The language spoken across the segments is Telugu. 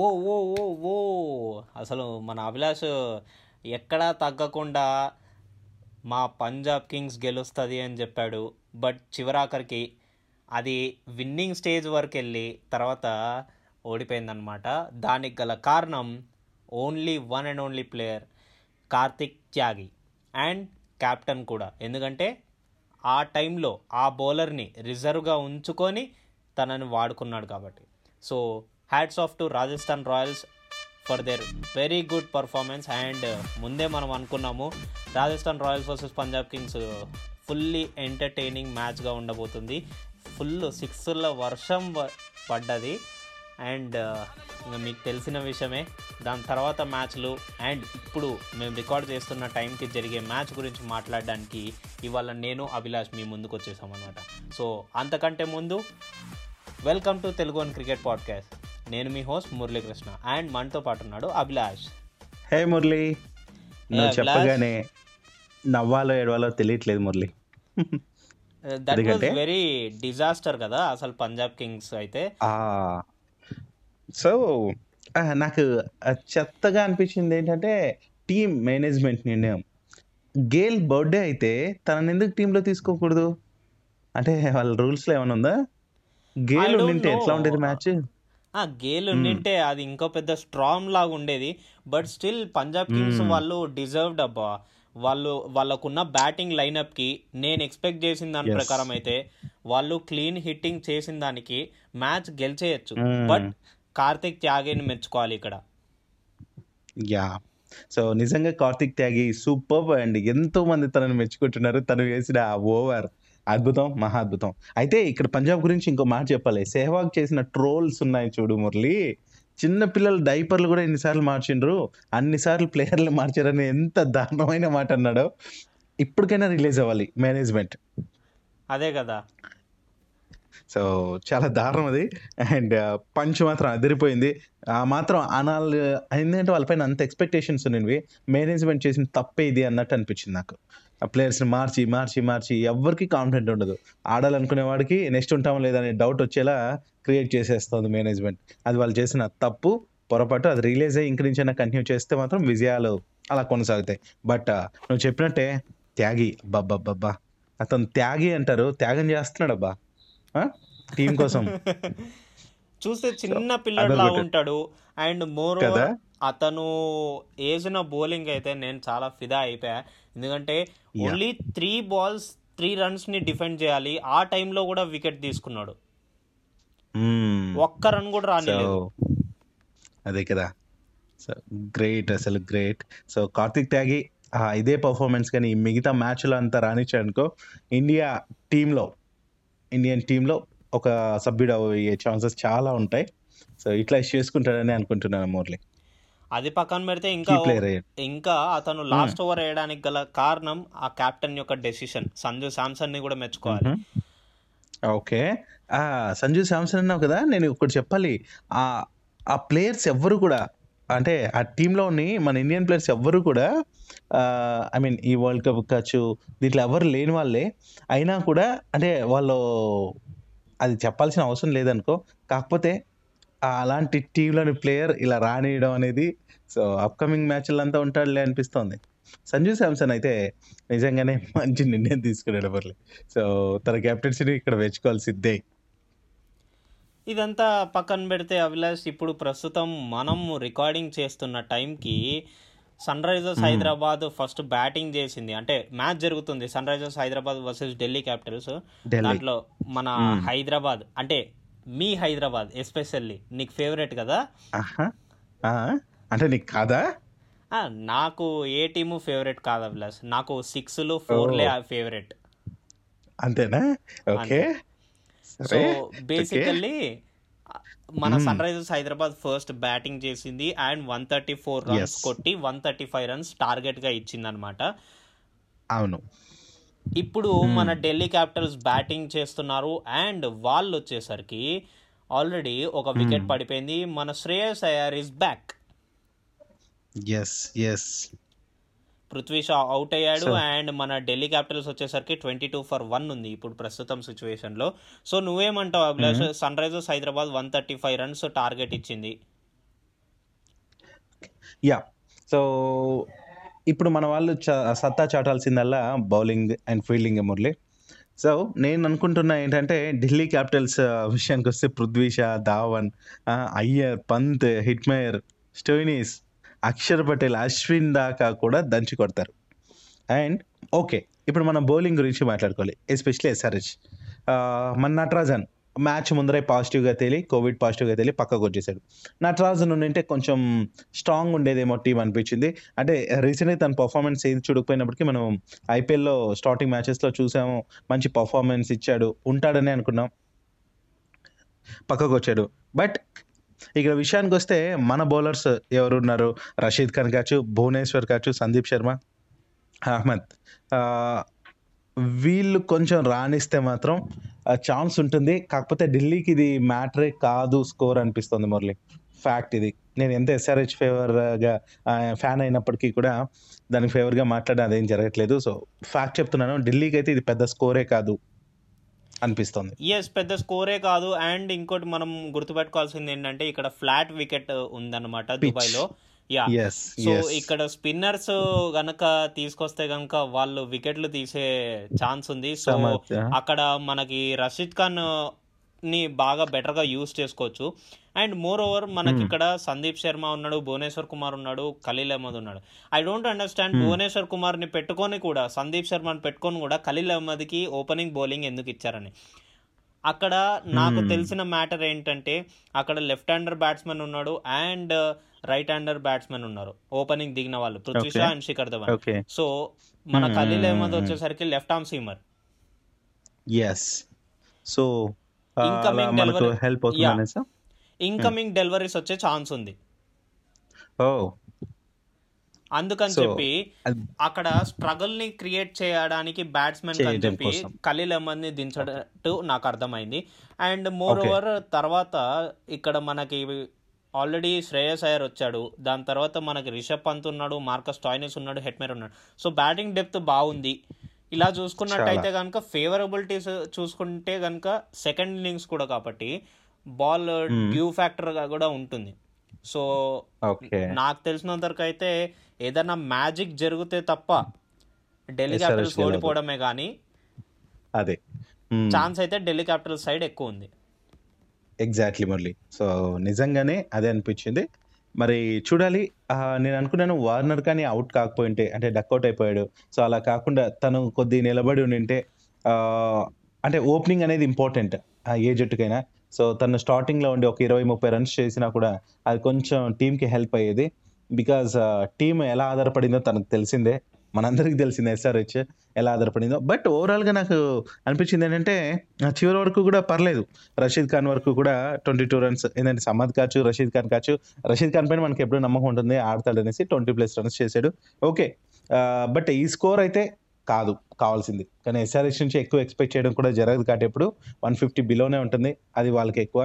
ఓ ఓ ఓ ఓ అసలు మన అభిలాష్ ఎక్కడా తగ్గకుండా మా పంజాబ్ కింగ్స్ గెలుస్తుంది అని చెప్పాడు. బట్ చివరాఖరికి అది విన్నింగ్ స్టేజ్ వరకు వెళ్ళి తర్వాత ఓడిపోయిందనమాట దానికి గల కారణం only one and only player Karthik Tyagi and captain కూడా. ఎందుకంటే ఆ టైంలో ఆ బౌలర్ని రిజర్వ్గా ఉంచుకొని తనని వాడుకున్నాడు కాబట్టి. So hats off to Rajasthan Royals for their very good performance and ముందే మనం అనుకున్నాము Rajasthan Royals versus Punjab Kings fully entertaining మ్యాచ్గా ఉండబోతుంది. ఫుల్ సిక్స్ల వర్షం పడ్డది. అండ్ uh, ఇంకా మీకు తెలిసిన విషయమే దాని తర్వాత మ్యాచ్లు అండ్ ఇప్పుడు మేము రికార్డ్ చేస్తున్న టైంకి జరిగే మ్యాచ్ గురించి మాట్లాడడానికి ఇవాళ నేను అభిలాష్ మీ ముందుకు వచ్చేసాం అనమాట సో అంతకంటే ముందు welcome to Telugu and cricket podcast నేను మీ హోస్ట్ మురళీకృష్ణ అండ్ మనతో పాటు ఉన్నాడు అభిలాష్. హే మురళి. నువ్వు. చెప్పగానే నవ్వాలో ఏడవాలో తెలియట్లేదు మురళి. దట్ వాజ్ ఎందుకంటే? వెరీ డిజాస్టర్ కదా అసలు పంజాబ్ కింగ్స్ అయితే. సో నాకు చెత్తగా అనిపించింది ఏంటంటే టీం మేనేజ్మెంట్ నిర్ణయం. గేల్ బర్త్డే అయితే తనని ఎందుకు టీంలో తీసుకోకూడదు? అంటే వాళ్ళ రూల్స్లో ఏమైనా ఉందా? గేల్ ఉండింటే ఎట్లా. ఉండేది మ్యాచ్? గేల్ ఉండింటే అది ఇంకో పెద్ద స్ట్రాంగ్ లాగా ఉండేది. But still Punjab Kings. వాళ్ళు డిజర్వ్డ్ అబ్బా. వాళ్ళు వాళ్ళకున్న బ్యాటింగ్ లైనప్కి నేను ఎక్స్పెక్ట్ చేసిన దాని. ప్రకారం అయితే వాళ్ళు క్లీన్ హిట్టింగ్ చేసిన దానికి మ్యాచ్ గెలిచేయచ్చు. బట్ కార్తిక్ త్యాగిని మెచ్చుకోవాలి ఇక్కడ. యా. సో నిజంగా కార్తిక్ త్యాగి సూపర్ అండ్. ఎంతో మంది తనని మెచ్చుకుంటున్నారు. తను వేసిన ఆ ఓవర్. అద్భుతం మహా అద్భుతం. అయితే ఇక్కడ పంజాబ్ గురించి ఇంకో మాట చెప్పాలి. సెహ్వాగ్ చేసిన ట్రోల్స్ ఉన్నాయి చూడు మురళి. చిన్న పిల్లల డైపర్లు కూడా ఎన్నిసార్లు మార్చిండ్రు. అన్నిసార్లు ప్లేయర్లు మార్చారని ఎంత దారుణమైన మాట అన్నాడో ఇప్పటికైనా రిలీజ్ అవ్వాలి మేనేజ్మెంట్. అదే కదా. సో చాలా దారుణం అది. అండ్ పంచ్ మాత్రం అదిరిపోయింది. ఆ మాత్రం అనాలి ఏంటంటే వాళ్ళపైన అంత ఎక్స్పెక్టేషన్స్ ఉన్నవి. మేనేజ్మెంట్ చేసిన తప్పే ఇది అన్నట్టు అనిపించింది నాకు. ప్లేయర్స్ని మార్చి మార్చి మార్చి ఎవరికి కాన్ఫిడెంట్ ఉండదు. ఆడాలనుకునే వాడికి నెక్స్ట్ ఉంటామో లేదనే డౌట్ వచ్చేలా క్రియేట్ చేసేస్తుంది మేనేజ్మెంట్ అది వాళ్ళు చేసిన తప్పు పొరపాటు అది రిలీజ్ అయ్యి ఇంక నుంచైనా కంటిన్యూ చేస్తే మాత్రం విజయాలు అలా కొనసాగుతాయి. బట్ నువ్వు చెప్పినట్టే త్యాగి అబ్బా అతను త్యాగి అంటారు త్యాగం చేస్తున్నాడు అబ్బా. టీం కోసం. చూస్తే చిన్న పిల్లడు అదొకటి. లాగా ఉంటాడు. And more? అతను వేసిన బౌలింగ్ అయితే నేను చాలా ఫిదా అయిపోయా. ఎందుకంటే. ఓన్లీ త్రీ బాల్స్ త్రీ రన్స్ని డిఫెండ్ చేయాలి. ఆ టైంలో కూడా వికెట్ తీసుకున్నాడు. మ్మ్. ఒక్క రన్ కూడా సో రానిలేదు అదే కదా. సో గ్రేట్ అసలు గ్రేట్ సో కార్తిక్ త్యాగి ఇదే పర్ఫార్మెన్స్ కానీ ఈ మిగతా మ్యాచ్లో అంతా రానిచ్చాడు అనుకో ఇండియా టీంలో ఇండియన్ టీంలో ఒక సభ్యుడు అయ్యే ఛాన్సెస్ చాలా ఉంటాయి. సో ఇట్లా చేసుకుంటాడని అనుకుంటున్నాను మురళి. అది పక్కన పెడితే ఇంకా ఇంకా అతను లాస్ట్ ఓవర్ వేయడానికి గల కారణం ఆ కెప్టెన్ యొక్క డెసిషన్ సంజు శాంసన్ని కూడా మెచ్చుకోవాలి. ఓకే. ఆ సంజు శాంసన్ అన్నావు కదా నేను ఒకటి చెప్పాలి. ఆ ఆ ప్లేయర్స్ ఎవ్వరు కూడా అంటే ఆ టీంలోని మన ఇండియన్ ప్లేయర్స్ ఎవ్వరు కూడా ఐ మీన్ ఈ వరల్డ్ కప్ కావచ్చు దీంట్లో ఎవరు లేని వాళ్ళే. అయినా కూడా అంటే వాళ్ళు అది చెప్పాల్సిన అవసరం లేదనుకో కాకపోతే అలాంటి టీంలోని ప్లేయర్ ఇలా రానియడం అనేది సో అప్కమింగ్ మ్యాచ్లంతా ఉంటాడులే అనిపిస్తోంది. సంజు శాంసన్ అయితే నిజంగానే మంచి నిర్ణయం తీసుకున్నాడు ఎవరు సో తన కెప్టెన్సీని ఇక్కడ మెచ్చుకోవాల్సిందే. ఇదంతా పక్కన పెడితే అభిలాష్ ఇప్పుడు ప్రస్తుతం మనం రికార్డింగ్ చేస్తున్న టైంకి sun Risers Hyderabad first batting చేసింది. అంటే మ్యాచ్ జరుగుతుంది. Sunrisers Hyderabad versus Delhi Capitals. దాంట్లో మన హైదరాబాద్ అంటే మీ హైదరాబాద్ ఎస్పెషల్లీ నీకు ఫేవరెట్ కదా? అంటే నీకు కాదా? నాకు ఏ టీము ఫేవరెట్ కాదు అభిలాష్. నాకు సిక్స్లు ఫోర్లే ఫేవరెట్. అంతేనా? ఓకే. సో బేసికల్లీ మన sun Risers Hyderabad first batting చేసింది and one thirty four runs. కొట్టి వన్ థర్టీ ఫైవ్ రన్స్ టార్గెట్గా ఇచ్చింది అనమాట అవును. ఇప్పుడు మన ఢిల్లీ క్యాపిటల్స్ బ్యాటింగ్ చేస్తున్నారు అండ్ వాళ్ళు వచ్చేసరికి ఆల్రెడీ ఒక వికెట్ పడిపోయింది. మన Shreyas Iyer is back. Yes yes Prithvi Shaw out అయ్యాడు అండ్ మన ఢిల్లీ క్యాపిటల్స్ వచ్చేసరికి ట్వంటీ టూ ఫర్ వన్ ఉంది ఇప్పుడు ప్రస్తుతం సిచ్యువేషన్లో సో నువ్వేమంటావు Abhilash? Sunrisers Hyderabad one thirty five runs target ఇచ్చింది. యా సో ఇప్పుడు మన వాళ్ళు చ సత్తా చాటాల్సిందల్లా bowling and fielding Murali. So నేను అనుకుంటున్నా ఏంటంటే ఢిల్లీ క్యాపిటల్స్ విషయానికి వస్తే పృథ్వీ షా ధావన్ అయ్యర్ పంత్ హిట్మేయర్ స్టోయినీస్ అక్షర్ పటేల్ అశ్విన్ దాకా కూడా దంచి కొడతారు. అండ్ ఓకే ఇప్పుడు మనం బౌలింగ్ గురించి మాట్లాడుకోవాలి ఎస్పెషలీ ఎస్ఆర్హెచ్. మన నటరాజన్ మ్యాచ్ ముందరే పాజిటివ్గా తేలి కోవిడ్ పాజిటివ్గా తేలి పక్కకు వచ్చేసాడు. నటరాజన్ ఉంటే కొంచెం స్ట్రాంగ్ ఉండేదేమో టీం అనిపించింది. అంటే రీసెంట్గా తన పర్ఫార్మెన్స్ ఏది చూడకపోయినప్పటికీ మనం ఐపీఎల్లో స్టార్టింగ్ మ్యాచెస్లో చూసాము. మంచి పర్ఫార్మెన్స్ ఇచ్చాడు. ఉంటాడని అనుకున్నాం. పక్కకు వచ్చాడు. బట్ ఇక్కడ విషయానికి వస్తే మన బౌలర్స్ ఎవరున్నారు రషీద్ ఖాన్ కావచ్చు భువనేశ్వర్ కావచ్చు సందీప్ శర్మ అహ్మద్. వీళ్ళు కొంచెం రాణిస్తే మాత్రం ఛాన్స్ ఉంటుంది. కాకపోతే ఢిల్లీకి ఇది మ్యాటరే కాదు స్కోర్ అనిపిస్తుంది మురళి. ఫ్యాక్ట్ ఇది. నేను ఎంత ఎస్ఆర్హెచ్ ఫేవర్గా ఫ్యాన్ అయినప్పటికీ కూడా దానికి ఫేవర్గా మాట్లాడడం అదేం జరగట్లేదు. సో ఫ్యాక్ట్ చెప్తున్నాను. ఢిల్లీకి అయితే ఇది పెద్ద స్కోరే కాదు అనిపిస్తుంది. ఎస్ పెద్ద స్కోరే కాదు. అండ్ ఇంకోటి మనం గుర్తుపెట్టుకోవాల్సింది ఏంటంటే ఇక్కడ ఫ్లాట్ వికెట్ ఉందన్నమాట దుబాయ్లో. యా సో ఇక్కడ స్పిన్నర్స్ గనక తీసుకొస్తే గనక వాళ్ళు వికెట్లు తీసే ఛాన్స్ ఉంది. సో. అక్కడ మనకి రషీద్ ఖాన్ని బాగా బెటర్గా యూస్ చేసుకోవచ్చు. అండ్ మోర్ ఓవర్ మనకి ఇక్కడ సందీప్ శర్మ ఉన్నాడు భువనేశ్వర్ కుమార్ ఉన్నాడు ఖలీల్ అహ్మద్ ఉన్నాడు. ఐ డోంట్ అండర్స్టాండ్ భువనేశ్వర్ కుమార్ని పెట్టుకొని కూడా సందీప్ శర్మని పెట్టుకొని కూడా ఖలీల్ అహ్మద్కి ఓపెనింగ్ బౌలింగ్ ఎందుకు ఇచ్చారని. అక్కడ నాకు తెలిసిన మ్యాటర్ ఏంటంటే అక్కడ లెఫ్ట్ హ్యాండర్ బ్యాట్స్మెన్ ఉన్నాడు అండ్ రైట్ హ్యాండర్ బ్యాట్స్మెన్ ఉన్నారు. ఓపెనింగ్ దిగిన వాళ్ళు. పృథ్వీ షా. అండ్ శిఖర్ ధవన్. సో మన Hmm, Khaleel hmm, Ahmed hmm. వచ్చేసరికి left arm seamer yes so మనకు delivery- హెల్ప్ అవుతుంది ఇన్కమింగ్ డెలివరీస్ వచ్చే ఛాన్స్ ఉంది. ఓ అందుకని చెప్పి అక్కడ స్ట్రగుల్ని క్రియేట్ చేయడానికి బ్యాట్స్మెన్ అని చెప్పి. ఖలీల్ అహ్మద్ని దించడట్టు నాకు అర్థమైంది. And more. ఓవర్ తర్వాత ఇక్కడ మనకి ఆల్రెడీ శ్రేయస్ అయ్యర్ వచ్చాడు. దాని తర్వాత మనకి రిషబ్ పంత్ ఉన్నాడు మార్కస్ టాయినెస్ ఉన్నాడు హెట్మేర్ ఉన్నాడు. సో బ్యాటింగ్ డెప్త్ బాగుంది. ఇలా చూసుకున్నట్టయితే కనుక ఫేవరబిలిటీస్ చూసుకుంటే కనుక సెకండ్ ఇన్నింగ్స్ కూడా కాబట్టి బాల్ డ్యూ ఫ్యాక్టర్గా కూడా ఉంటుంది. సో నాకు తెలిసినంత వరకు అయితే ఏదైనా మ్యాజిక్ జరిగితే తప్ప ఢిల్లీ క్యాపిటల్స్. ఓడిపోవడమే కానీ అదే. ఛాన్స్ అయితే ఢిల్లీ క్యాపిటల్స్ సైడ్ ఎక్కువ ఉంది. ఎగ్జాక్ట్లీ మురళి. సో నిజంగానే అదే అనిపించింది. మరి చూడాలి. నేను అనుకున్నాను వార్నర్ కానీ అవుట్ కాకపోయింటే అంటే డక్అవుట్ అయిపోయాడు. సో అలా కాకుండా తను కొద్ది నిలబడి ఉండింటే అంటే ఓపెనింగ్ అనేది ఇంపార్టెంట్ ఏ జట్టుకైనా. సో తను స్టార్టింగ్లో ఉండి ఒక ఇరవై ముప్పై రన్స్ చేసినా కూడా అది కొంచెం టీంకి హెల్ప్ అయ్యేది. బికాజ్ టీం uh, ఎలా ఆధారపడిందో తనకు తెలిసిందే. మనందరికీ తెలిసిందే ఎస్ఆర్హెచ్ ఎలా ఆధారపడిందో. బట్ ఓవరాల్గా నాకు అనిపించింది ఏంటంటే చివరి వరకు కూడా పర్లేదు. రషీద్ ఖాన్ వరకు కూడా ట్వంటీ టూ రన్స్ ఏంటంటే సమ్మద్ కావచ్చు రషీద్ ఖాన్ కావచ్చు రషీద్ ఖాన్ పైన మనకి ఎప్పుడు నమ్మకం ఉంటుంది ఆడతాడు అనేసి ట్వంటీ ప్లస్ రన్స్ చేశాడు. ఓకే బట్ uh, ఈ స్కోర్ అయితే కాదు కావాల్సింది. కానీ ఎస్ఆర్హెచ్ నుంచి ఎక్కువ ఎక్స్పెక్ట్ చేయడం కూడా జరగదు కాబట్టి ఎప్పుడు. వన్ ఫిఫ్టీ బిలోనే ఉంటుంది. అది వాళ్ళకి ఎక్కువ.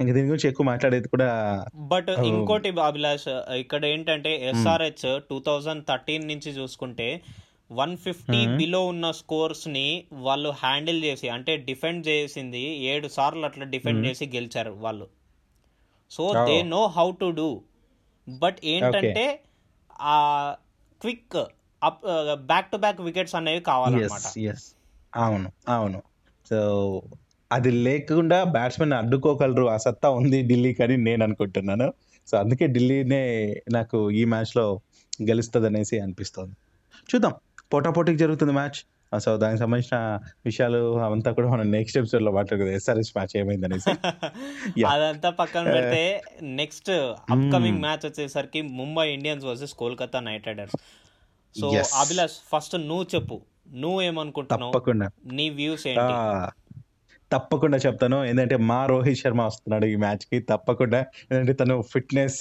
ఇంకా దీని గురించి ఎక్కువ మాట్లాడేది కూడా బట్. ఇంకోటి అభిలాష్ ఇక్కడ ఏంటంటే ఎస్ఆర్హెచ్ టూ థౌజండ్ థర్టీన్ నుంచి చూసుకుంటే వన్ ఫిఫ్టీ. బిలో ఉన్న స్కోర్స్ని వాళ్ళు హ్యాండిల్ చేసి అంటే డిఫెండ్ చేసింది ఏడు సార్లు అట్లా డిఫెండ్. చేసి గెలిచారు వాళ్ళు so. They know how to do but ఏంటంటే ఆ quick up back to back wickets అనేవి కావాలన్నమాట అవును అవును సో అది లేకుండా బ్యాట్స్మెన్ అడ్డుకోగలరు ఆ సత్తా ఉంది ఢిల్లీకి అని నేను అనుకుంటున్నాను. సో అందుకే ఢిల్లీనే నాకు ఈ మ్యాచ్లో గెలుస్తుంది అనేసి అనిపిస్తుంది. చూద్దాం. పోటాపోటీకి జరుగుతుంది మ్యాచ్. సో దానికి సంబంధించిన విషయాలు అవంతా కూడా మనం నెక్స్ట్ ఎపిసోడ్లో మాట్లాడుకుందాం. ఎస్ఆర్ఎస్ మ్యాచ్ ఏమైంది అనేసి. అదంతా పక్కన పెడితే నెక్స్ట్ అప్కమింగ్ Hmm. మ్యాచ్ వచ్చేసరికి Mumbai Indians versus Kolkata Knight Riders. So. Abhilash first నువ్వు చెప్పు. నువ్వు ఏమనుకుంటున్నావు? తప్పకుండా. నీ వ్యూస్ ఏంటి? తప్పకుండా చెప్తాను. ఏంటంటే మా రోహిత్ శర్మ వస్తున్నాడు ఈ మ్యాచ్కి. తప్పకుండా. ఏంటంటే తను ఫిట్నెస్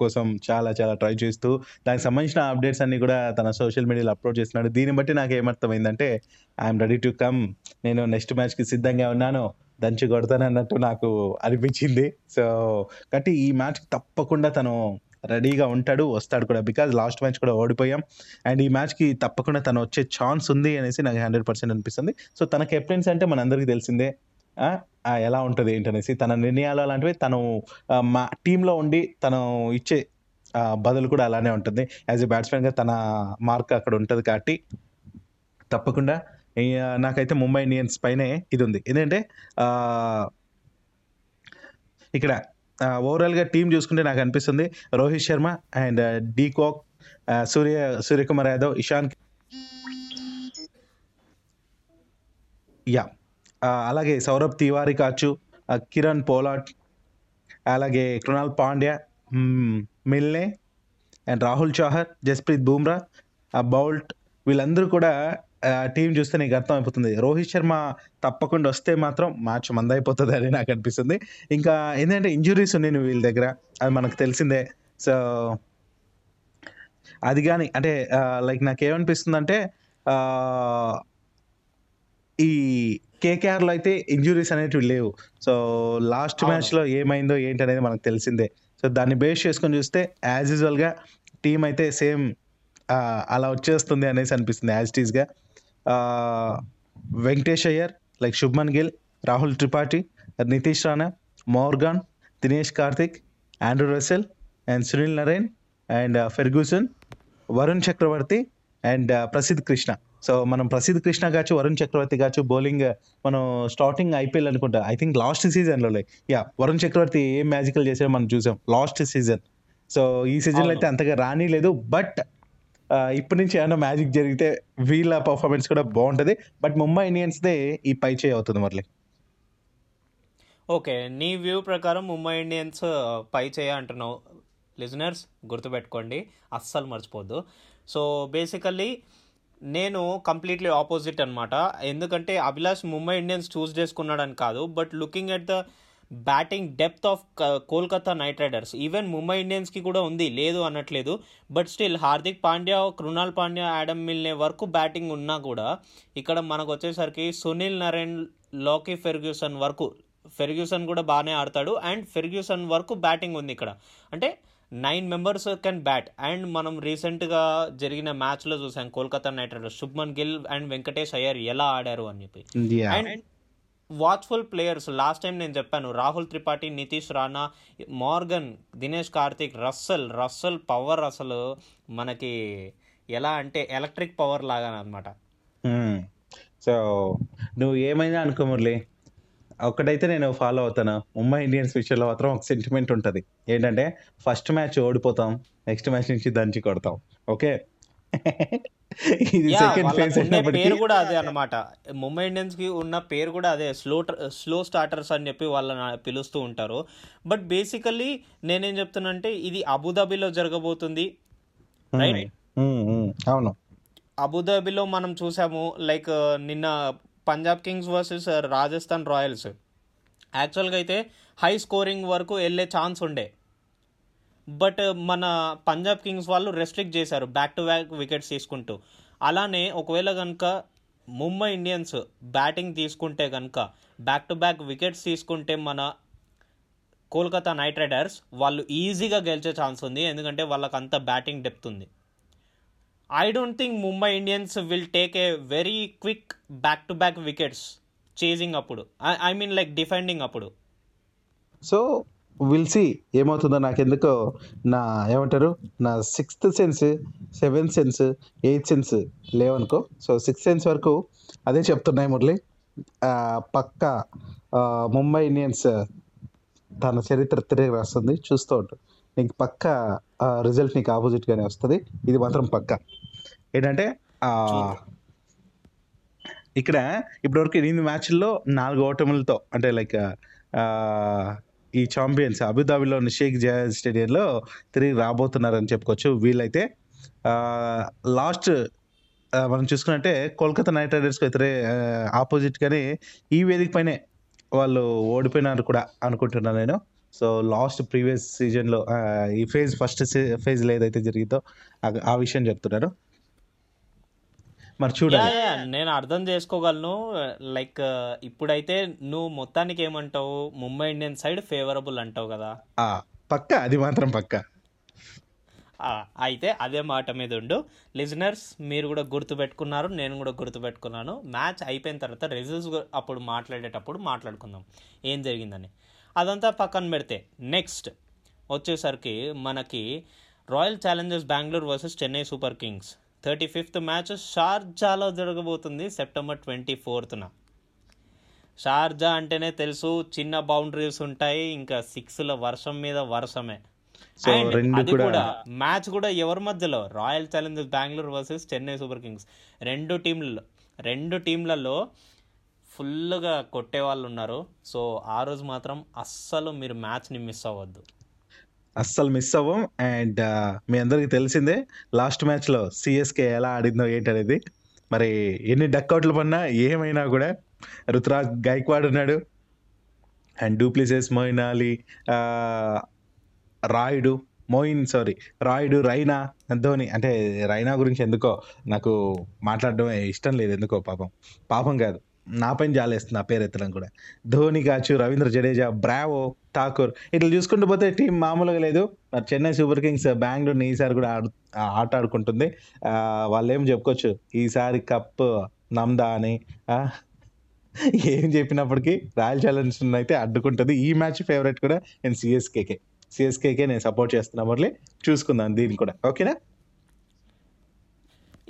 కోసం చాలా చాలా ట్రై చేస్తూ దానికి సంబంధించిన అప్డేట్స్ అన్ని కూడా తన సోషల్ మీడియాలో అప్లోడ్ చేస్తున్నాడు. దీన్ని బట్టి నాకు ఏమర్థమైందంటే ఐఎమ్ రెడీ టు కమ్. నేను నెక్స్ట్ మ్యాచ్కి సిద్ధంగా ఉన్నాను. దంచి కొడతాను అన్నట్టు నాకు అనిపించింది. సో కాబట్టి ఈ మ్యాచ్ తప్పకుండా తను రెడీగా ఉంటాడు వస్తాడు కూడా. బికాజ్ లాస్ట్ మ్యాచ్ కూడా ఓడిపోయాం. అండ్ ఈ మ్యాచ్కి తప్పకుండా తను వచ్చే ఛాన్స్ ఉంది అనేసి నాకు హండ్రెడ్ పర్సెంట్ అనిపిస్తుంది. సో తన కెప్టెన్స్ అంటే మనందరికీ తెలిసిందే ఎలా ఉంటుంది ఏంటనేసి తన నిర్ణయాలు అలాంటివి తను మా టీంలో ఉండి తను ఇచ్చే బదులు కూడా అలానే ఉంటుంది. యాజ్ ఎ బ్యాట్స్మెన్గా తన మార్క్ అక్కడ ఉంటుంది కాబట్టి తప్పకుండా. నాకైతే ముంబై ఇండియన్స్ పైనే ఇది ఉంది ఎందుకంటే ఇక్కడ ఓవరాల్గా టీం చూసుకుంటే నాకు అనిపిస్తుంది. Rohit Sharma and de Kock Surya Suryakumar Yadav Ishan yeah. అలాగే సౌరభ్ తివారీ కావచ్చు కిరణ్ పోలాట్ అలాగే కృణాల్ పాండ్యా మిల్నే అండ్ రాహుల్ చౌహర్ జస్ప్రీత్ బూమ్రా ఆ బౌల్ట్ వీళ్ళందరూ కూడా టీం చూస్తే నీకు అర్థమైపోతుంది. రోహిత్ శర్మ తప్పకుండా వస్తే మాత్రం మ్యాచ్ మందైపోతుంది అని నాకు అనిపిస్తుంది. ఇంకా ఏంటంటే ఇంజురీస్ ఉన్నాయి వీళ్ళ దగ్గర. అది మనకు తెలిసిందే. సో అది కానీ అంటే లైక్ నాకు ఏమనిపిస్తుంది అంటే ఈ కేకేఆర్లో అయితే ఇంజురీస్ అనేటివి లేవు. So last. మ్యాచ్లో ఏమైందో ఏంటి అనేది మనకు తెలిసిందే. సో దాన్ని బేస్ చేసుకొని చూస్తే యాజ్ యూజువల్గా టీం అయితే సేమ్ అలా వచ్చేస్తుంది అనేసి అనిపిస్తుంది as టీజ్గా Venkatesh Iyer like Shubman Gill Rahul Tripathi Nitish Rana Morgan Dinesh Karthik Andre Russell and Sunil Narine and Ferguson Varun Chakravarthy and Prasidh Krishna. So మనం ప్రసిద్ధ్ కృష్ణ కావచ్చు వరుణ్ చక్రవర్తి కావచ్చు బౌలింగ్ మనం స్టార్టింగ్ ఐపీఎల్ అనుకుంటా. ఐ థింక్ లాస్ట్ సీజన్లో యా వరుణ్ చక్రవర్తి ఏం మ్యాజికల్ చేసాడో మనం చూసాం. లాస్ట్ సీజన్ సో ఈ సీజన్లో. అయితే అంతగా రానిలేదు. బట్ ఇప్పటి నుంచి ఏమైనా మ్యాజిక్ జరిగితే వీళ్ళ పర్ఫార్మెన్స్ కూడా బాగుంటుంది. బట్ ముంబై ఇండియన్స్దే ఈ పై చేయి అవుతుంది మళ్ళీ ఓకే నీ వ్యూ ప్రకారం ముంబై ఇండియన్స్ పై చేయ అంటున్నావు. లిజనర్స్ గుర్తుపెట్టుకోండి. అస్సలు మర్చిపోద్దు. సో బేసికల్లీ నేను కంప్లీట్లీ ఆపోజిట్ అనమాట ఎందుకంటే అభిలాష్ ముంబై ఇండియన్స్ చూస్ చేసుకున్నాడని కాదు but looking at the batting depth of Kolkata Knight Riders even Mumbai ఇండియన్స్కి కూడా ఉంది లేదు అనట్లేదు. But still Hardik Pandya Krunal Pandya Adam Milne వరకు బ్యాటింగ్ ఉన్నా కూడా ఇక్కడ మనకు వచ్చేసరికి సునీల్ నరేన్లోకి ఫెర్గ్యూసన్ వరకు ఫెర్గ్యూసన్ కూడా బాగానే ఆడతాడు. అండ్ ఫెర్గ్యూసన్ వరకు బ్యాటింగ్ ఉంది ఇక్కడ. అంటే nine members can bat. And మనం రీసెంట్గా జరిగిన మ్యాచ్లో చూసాం Kolkata Knight Riders. Shubman Gill and Venkatesh Iyer ఎలా ఆడారు అని చెప్పి. And watchful players last time నేను చెప్పాను Rahul Tripathi Nitish Rana Morgan Dinesh Karthik Russell. Russell power అసలు మనకి ఎలా అంటే ఎలక్ట్రిక్ పవర్ లాగా అనమాట సో నువ్వు ఏమైనా అనుకో మురళి. ఒకటైతే నేను ఫాలో అవుతాను. ముంబై ఇండియన్స్ విషయంలో మాత్రం ఒక సెంటిమెంట్ ఉంటుంది. ఏంటంటే ఫస్ట్ మ్యాచ్ ఓడిపోతాం నెక్స్ట్ మ్యాచ్ నుంచి దంచి కొడతాం. ఓకే? ఇది సెకండ్ ఫేజ్ పేరు కూడా అదే అన్నమాట. ముంబై ఇండియన్స్కి ఉన్న పేరు కూడా అదే. స్లో స్లో స్టార్టర్స్ అని చెప్పి వాళ్ళని పిలుస్తూ ఉంటారు. బట్ బేసికల్లీ నేనేం చెప్తున్నా ఇది అబుదాబిలో జరగబోతుంది. రైట్ ఉమ్, ఉమ్, అవును. అబుదాబిలో మనం చూసాము లైక్ నిన్న Punjab Kings versus uh, Rajasthan Royals. యాక్చువల్గా అయితే హై స్కోరింగ్ వరకు వెళ్ళే ఛాన్స్ ఉండే. బట్ uh, మన పంజాబ్ కింగ్స్ వాళ్ళు రెస్ట్రిక్ట్ చేశారు బ్యాక్ టు బ్యాక్ వికెట్స్ తీసుకుంటూ. అలానే ఒకవేళ కనుక ముంబై ఇండియన్స్ బ్యాటింగ్ తీసుకుంటే కనుక బ్యాక్ టు బ్యాక్ వికెట్స్ తీసుకుంటే మన కోల్కతా నైట్ రైడర్స్ వాళ్ళు ఈజీగా గెలిచే ఛాన్స్ ఉంది. ఎందుకంటే వాళ్ళకి అంత బ్యాటింగ్ డెప్త్ ఉంది. I don't think Mumbai Indians will take a very quick back to back wickets chasing అప్పుడు ఐ మీన్ లైక్ డిఫెండింగ్ అప్పుడు. సో విల్ సి ఏమవుతుందో నాకు ఎందుకో నా ఏమంటారు? నా sixth sense seventh sense eighth sense లేవనుకో. So sixth sense వరకు అదే చెప్తున్నాయి మురళి. పక్క ముంబై ఇండియన్స్ తన చరిత్ర తిరిగి రాస్తుంది. చూస్తూ ఉంటు నీకు పక్క రిజల్ట్ నీకు ఆపోజిట్గానే వస్తుంది. ఇది మాత్రం పక్క. ఏంటంటే ఇక్కడ ఇప్పటివరకు ఎనిమిది మ్యాచ్ల్లో నాలుగు ఓటములతో అంటే లైక్ ఈ ఛాంపియన్స్ అబుదాబిలోని షేక్ జయాజ్ స్టేడియంలో తిరిగి రాబోతున్నారని చెప్పుకోవచ్చు. వీళ్ళైతే లాస్ట్ మనం చూసుకున్నట్టే కోల్కతా నైట్ రైడర్స్కి అయితే ఆపోజిట్గానే ఈ వేదిక పైనే వాళ్ళు ఓడిపోయినారు కూడా అనుకుంటున్నాను నేను. సో లాస్ట్ ప్రీవియస్ సీజన్లో ఈ ఫేజ్ ఫస్ట్ ఫేజ్లో ఏదైతే జరిగిందో ఆ- ఆ విషయం చెప్తున్నారు మరి చూడాలి. నేను అర్థం చేసుకోగలను. లైక్ ఇప్పుడైతే నువ్వు మొత్తానికి ఏమంటావు? ముంబై ఇండియన్ సైడ్ ఫేవరబుల్ అంటావు కదా. పక్క. అది మాత్రం పక్క. అయితే అదే మాట మీద ఉండు. లిజనర్స్ మీరు కూడా గుర్తుపెట్టుకున్నారు నేను కూడా గుర్తుపెట్టుకున్నాను మ్యాచ్ అయిపోయిన తర్వాత రిజల్ట్స్ అప్పుడు మాట్లాడేటప్పుడు మాట్లాడుకుందాం. ఏం జరిగిందని. అదంతా పక్కన పెడితే నెక్స్ట్ వచ్చేసరికి మనకి Royal Challengers Bengaluru versus Chennai Super Kings. Thirty fifth match షార్జాలో జరగబోతుంది సెప్టెంబర్ ట్వంటీ ఫోర్త్న. షార్జా అంటేనే తెలుసు చిన్న బౌండరీస్ ఉంటాయి ఇంకా సిక్స్ల వర్షం మీద వర్షమే. అది కూడా కూడా మ్యాచ్ కూడా ఎవరి మధ్యలో? Royal Challengers Bengaluru versus Chennai Super Kings. రెండు టీంలలో రెండు టీంలలో ఫుల్గా కొట్టే వాళ్ళు ఉన్నారు. సో ఆ రోజు మాత్రం అస్సలు మీరు మ్యాచ్ని మిస్ అవ్వద్దు. అస్సలు మిస్ అవ్వం. అండ్ uh, మీ అందరికీ తెలిసిందే లాస్ట్ మ్యాచ్లో సిఎస్కే ఎలా ఆడిందో ఏంటనేది. మరి ఎన్ని డక్అవుట్లు పడినా ఏమైనా కూడా రుతురాజ్ గైక్వాడ్ ఉన్నాడు. And du Plessis Moeen Ali Rayudu Moeen sorry Rayudu Raina Dhoni అంటే రైనా గురించి ఎందుకో నాకు మాట్లాడడం ఇష్టం లేదు ఎందుకో పాపం. పాపం కాదు. నా పైన జాలేస్తుంది నా పేరు ఎత్తడం కూడా. ధోని కాచు రవీంద్ర జడేజా బ్రావో ఠాకూర్. ఇట్లా చూసుకుంటూ పోతే టీం మామూలుగా లేదు. మరి చెన్నై సూపర్ కింగ్స్ బెంగళూరుని ఈసారి కూడా ఆడు ఆట ఆడుకుంటుంది. వాళ్ళు ఏం చెప్పుకోవచ్చు? ఈసారి కప్ నమ్దా అని ఏం చెప్పినప్పటికీ రాయల్ ఛాలెంజర్స్ అయితే అడ్డుకుంటుంది. ఈ మ్యాచ్ ఫేవరెట్ కూడా నేను సిఎస్కేకే సిఎస్కేకే నేను సపోర్ట్ చేస్తున్నా మురళి. చూసుకుందాం దీన్ని కూడా. ఓకేనా?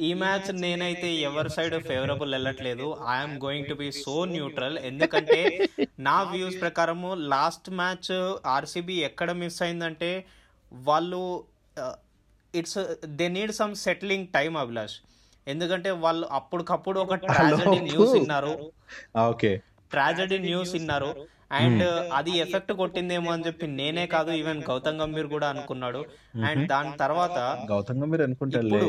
ఈ మ్యాచ్ నేనైతే ఎవరి సైడ్ ఫేవరబుల్ వెళ్ళట్లేదు. I'm going to be so neutral ఎందుకంటే నా వ్యూస్ ప్రకారము లాస్ట్ మ్యాచ్ ఆర్సీబీ ఎక్కడ మిస్ అయిందంటే వాళ్ళు it's they need some settling time Abhilash ఎందుకంటే వాళ్ళు అప్పటికప్పుడు ఒక ట్రాజడీ న్యూస్ విన్నారు. ఓకే ట్రాజడీ న్యూస్ విన్నారు. అండ్ అది ఎఫెక్ట్ కొట్టిందేమో అని చెప్పి నేనే కాదు ఈవెన్ గౌతమ్ గంభీర్ కూడా అనుకున్నాడు. అండ్ దాని తర్వాత గౌతమ్ గంభీర్ అనుకుంటారులే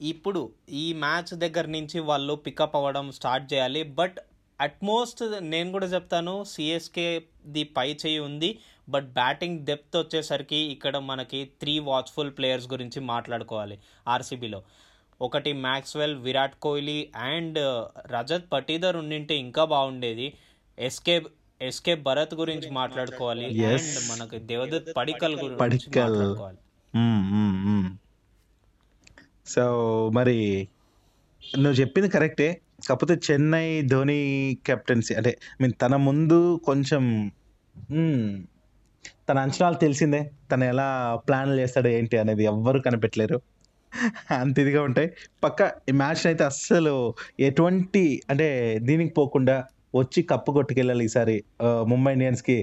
ఇప్పుడు ఈ మ్యాచ్ దగ్గర నుంచి వాళ్ళు పికప్ అవ్వడం స్టార్ట్ చేయాలి బట్ అట్మోస్ట్ నేను కూడా చెప్తాను సిఎస్కే ది పై చేయి ఉంది బట్ బ్యాటింగ్ డెప్త్ వచ్చేసరికి ఇక్కడ మనకి త్రీ వాచ్ఫుల్ ప్లేయర్స్ గురించి మాట్లాడుకోవాలి ఆర్సీబీలో ఒకటి మ్యాక్స్వెల్ విరాట్ కోహ్లీ అండ్ రజత్ పటీదర్ ఉండింటే ఇంకా బాగుండేది ఎస్కే ఎస్కే భరత్ గురించి మాట్లాడుకోవాలి. అండ్ మనకి దేవదత్ పడికల్ గురించి. మాట్లాడుకోవాలి మ్మ్, మ్మ్, మ్మ్. సో మరి నువ్వు చెప్పింది కరెక్టే. కాకపోతే చెన్నై ధోని కెప్టెన్సీ అంటే మీన్ తన ముందు కొంచెం తన అంచనాలు తెలిసిందే. తను ఎలా ప్లాన్లు చేస్తాడు ఏంటి అనేది ఎవ్వరు కనిపెట్టలేరు. అంత ఇదిగా ఉంటాయి. పక్క ఈ మ్యాచ్ అయితే అస్సలు ఎటువంటి అంటే దీనికి పోకుండా వచ్చి కప్పు కొట్టుకెళ్ళాలి ఈసారి ముంబై ఇండియన్స్కి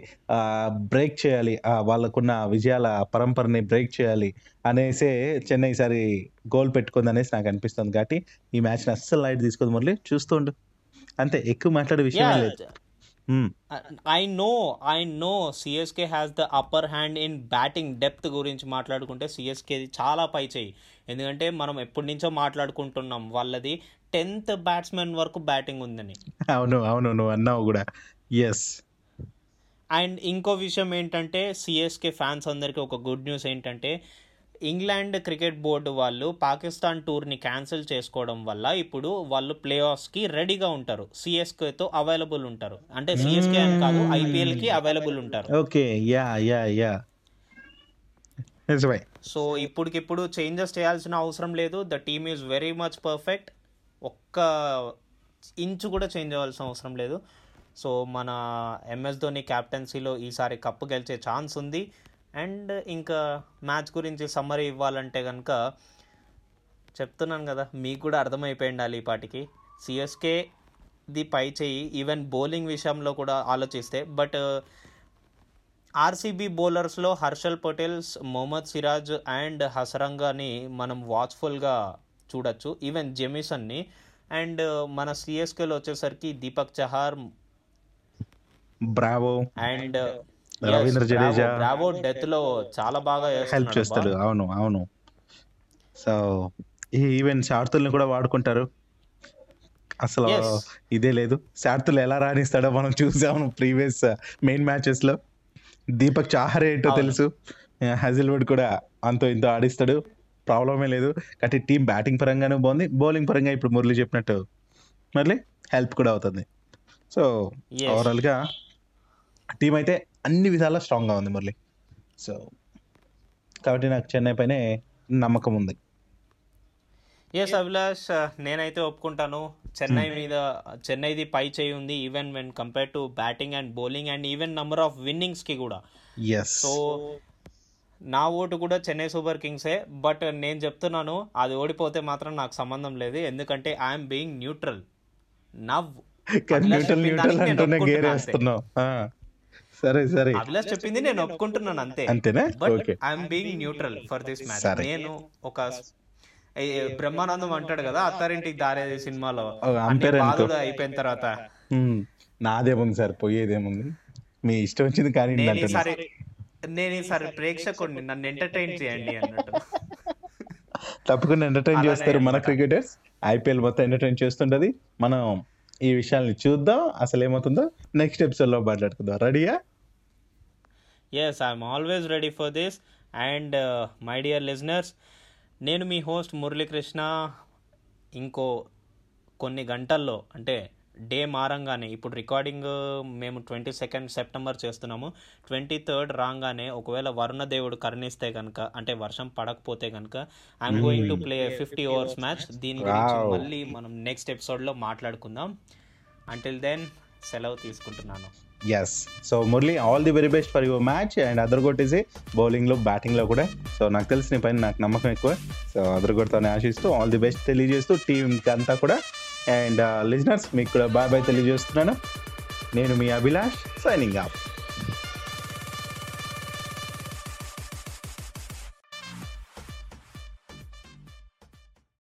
బ్రేక్ చేయాలి వాళ్ళకున్న విజయాల పరంపరని బ్రేక్ చేయాలి అనేసే చెన్నై ఈసారి గోల్ పెట్టుకుంది అనేసి నాకు అనిపిస్తుంది కాబట్టి ఈ మ్యాచ్ని అస్సలు లైట్ తీసుకోదు మురళి చూస్తూ ఉండు. అంతే ఎక్కువ మాట్లాడే విషయం లేదు. I know I know CSK has the upper hand in batting depth గురించి మాట్లాడుకుంటే సిఎస్కే చాలా పై చేయి ఎందుకంటే మనం ఎప్పటి నుంచో మాట్లాడుకుంటున్నాం వాళ్ళది టెన్త్ బ్యాట్స్మెన్ వరకు బ్యాటింగ్ ఉందని. అవును అవును నువ్వు అన్నావు కూడా. ఎస్ అండ్ ఇంకో విషయం ఏంటంటే సిఎస్కే ఫ్యాన్స్ అందరికీ ఒక గుడ్ న్యూస్ ఏంటంటే ఇంగ్లాండ్ క్రికెట్ బోర్డు వాళ్ళు పాకిస్తాన్ టూర్ని క్యాన్సిల్ చేసుకోవడం వల్ల ఇప్పుడు వాళ్ళు ప్లే ఆఫ్స్కి రెడీగా ఉంటారు. సిఎస్కేతో అవైలబుల్ ఉంటారు. అంటే సిఎస్కే అని కాదు ఐపీఎల్కి అవైలబుల్ ఉంటారు. Okay yeah yeah yeah. So ఇప్పటికిప్పుడు చేంజెస్ చేయాల్సిన అవసరం లేదు. The team is very much perfect. ఒక్క ఇంచు కూడా చేంజ్ అవ్వాల్సిన అవసరం లేదు. సో మన ఎంఎస్ ధోని క్యాప్టెన్సీలో ఈసారి కప్పు గెలిచే ఛాన్స్ ఉంది. అండ్ ఇంకా మ్యాచ్ గురించి సమ్మరీ ఇవ్వాలంటే కనుక చెప్తున్నాను కదా మీకు కూడా అర్థమైపోయి ఉండాలి ఈ పాటికి. సిఎస్కే ది పై చేయి ఈవెన్ బౌలింగ్ విషయంలో కూడా ఆలోచిస్తే. బట్ ఆర్సీబీ బౌలర్స్లో హర్షల్ పటేల్స్ మొహమ్మద్ సిరాజ్ అండ్ హసరంగాని మనం వాచ్ఫుల్గా చూడొచ్చు. ఈవెన్ జెమిసన్ని అండ్ మన సిఎస్కేలో వచ్చేసరికి Deepak Chahar Bravo and Ravindra Jadeja. Bravo డెత్లో చాలా బాగా హెల్ప్ చేస్తాడు. అవును అవును. సో ఈవెన్ శార్తుల్ని కూడా వాడుకుంటారు. అసలు. ఇదే లేదు. శార్తులు ఎలా రాణిస్తాడో మనం చూసాము ప్రీవియస్ మెయిన్ మ్యాచెస్లో. దీపక్ చాహర్ ఏంటో. తెలుసు. హజిల్వుడ్ కూడా అంతో ఇంతో ఆడిస్తాడు. ప్రాబ్లమే లేదు. కాబట్టి టీం బ్యాటింగ్ పరంగానే బాగుంది బౌలింగ్ పరంగా ఇప్పుడు మురళి చెప్పినట్టు మురళి హెల్ప్ కూడా అవుతుంది. So Yes. ఓవరాల్గా టీం అయితే అన్ని విధాలా స్ట్రాంగ్గా ఉంది మురళి. సో కాబట్టి నాకు చెన్నై పైనే నమ్మకం ఉంది. ఎస్ అభిలాష్ నేనైతే ఒప్పుకుంటాను. చెన్నై మీద చెన్నైది పై చేయి ఉంది even when compare to batting and bowling and even number of విన్నింగ్స్కి కూడా. ఎస్ సో నా ఓటు కూడా చెన్నై సూపర్ కింగ్సే బట్ నేను చెప్తున్నాను అది ఓడిపోతే మాత్రం నాకు సంబంధం లేదు. ఎందుకంటే ఐఎమ్ బీయింగ్ న్యూట్రల్ నవ్ సరే సరే. అభిలాష్ చెప్పింది నేను ఒప్పుకుంటున్నాను అంతే. అంతేనా? But I'm being neutral for this match నేను ఒక బ్రహ్మానందం అంటాడు కదా అత్తారింటికి దారేది సినిమాలో. బాధలు అయిపోయిన తర్వాత. నాదేముంది సార్ పోయేదేముంది? మీ ఇష్టం వచ్చింది కానీ నేను ఈసారి ప్రేక్షకుడిని నన్ను ఎంటర్టైన్ చేయండి అన్నట్టు. తప్పకుండా ఎంటర్టైన్ చేస్తారు మన క్రికెటర్స్. ఐపీఎల్ మొత్తం ఎంటర్టైన్ చేస్తుంటది. మనం ఈ విషయాల్ని చూద్దాం. అసలు ఏమవుతుందో నెక్స్ట్ ఎపిసోడ్లో మాట్లాడుకుందాం. రెడీయా yes I'm always ready for this and my dear listeners నేను మీ హోస్ట్ మురళీకృష్ణ. ఇంకో కొన్ని గంటల్లో అంటే డే మారంగానే ఇప్పుడు రికార్డింగ్ మేము ట్వంటీ సెకండ్ సెప్టెంబర్ చేస్తున్నాము. ట్వంటీ థర్డ్ రాగానే ఒకవేళ వరుణ దేవుడు కరుణిస్తే కనుక అంటే వర్షం పడకపోతే కనుక I'm going to play fifty overs match దీని గురించి మళ్ళీ మనం నెక్స్ట్ ఎపిసోడ్లో మాట్లాడుకుందాం. అంటిల్ దెన్ సెలవు తీసుకుంటున్నాను. Yes so Murali all the very best for your match and other కొట్టేసి బౌలింగ్లో బ్యాటింగ్లో కూడా. సో నాకు తెలిసి నీ పైన నాకు నమ్మకం ఎక్కువ. సో అదర్ కొడతానే ఆశిస్తూ ఆల్ ది బెస్ట్ తెలియజేస్తూ టీంకి అంతా కూడా అండ్ లిజనర్స్ uh, మీకు కూడా బాయ్ బాయ్ తెలియజేస్తున్నాను. నేను మీ అభిలాష్ సైనింగ్ ఆఫ్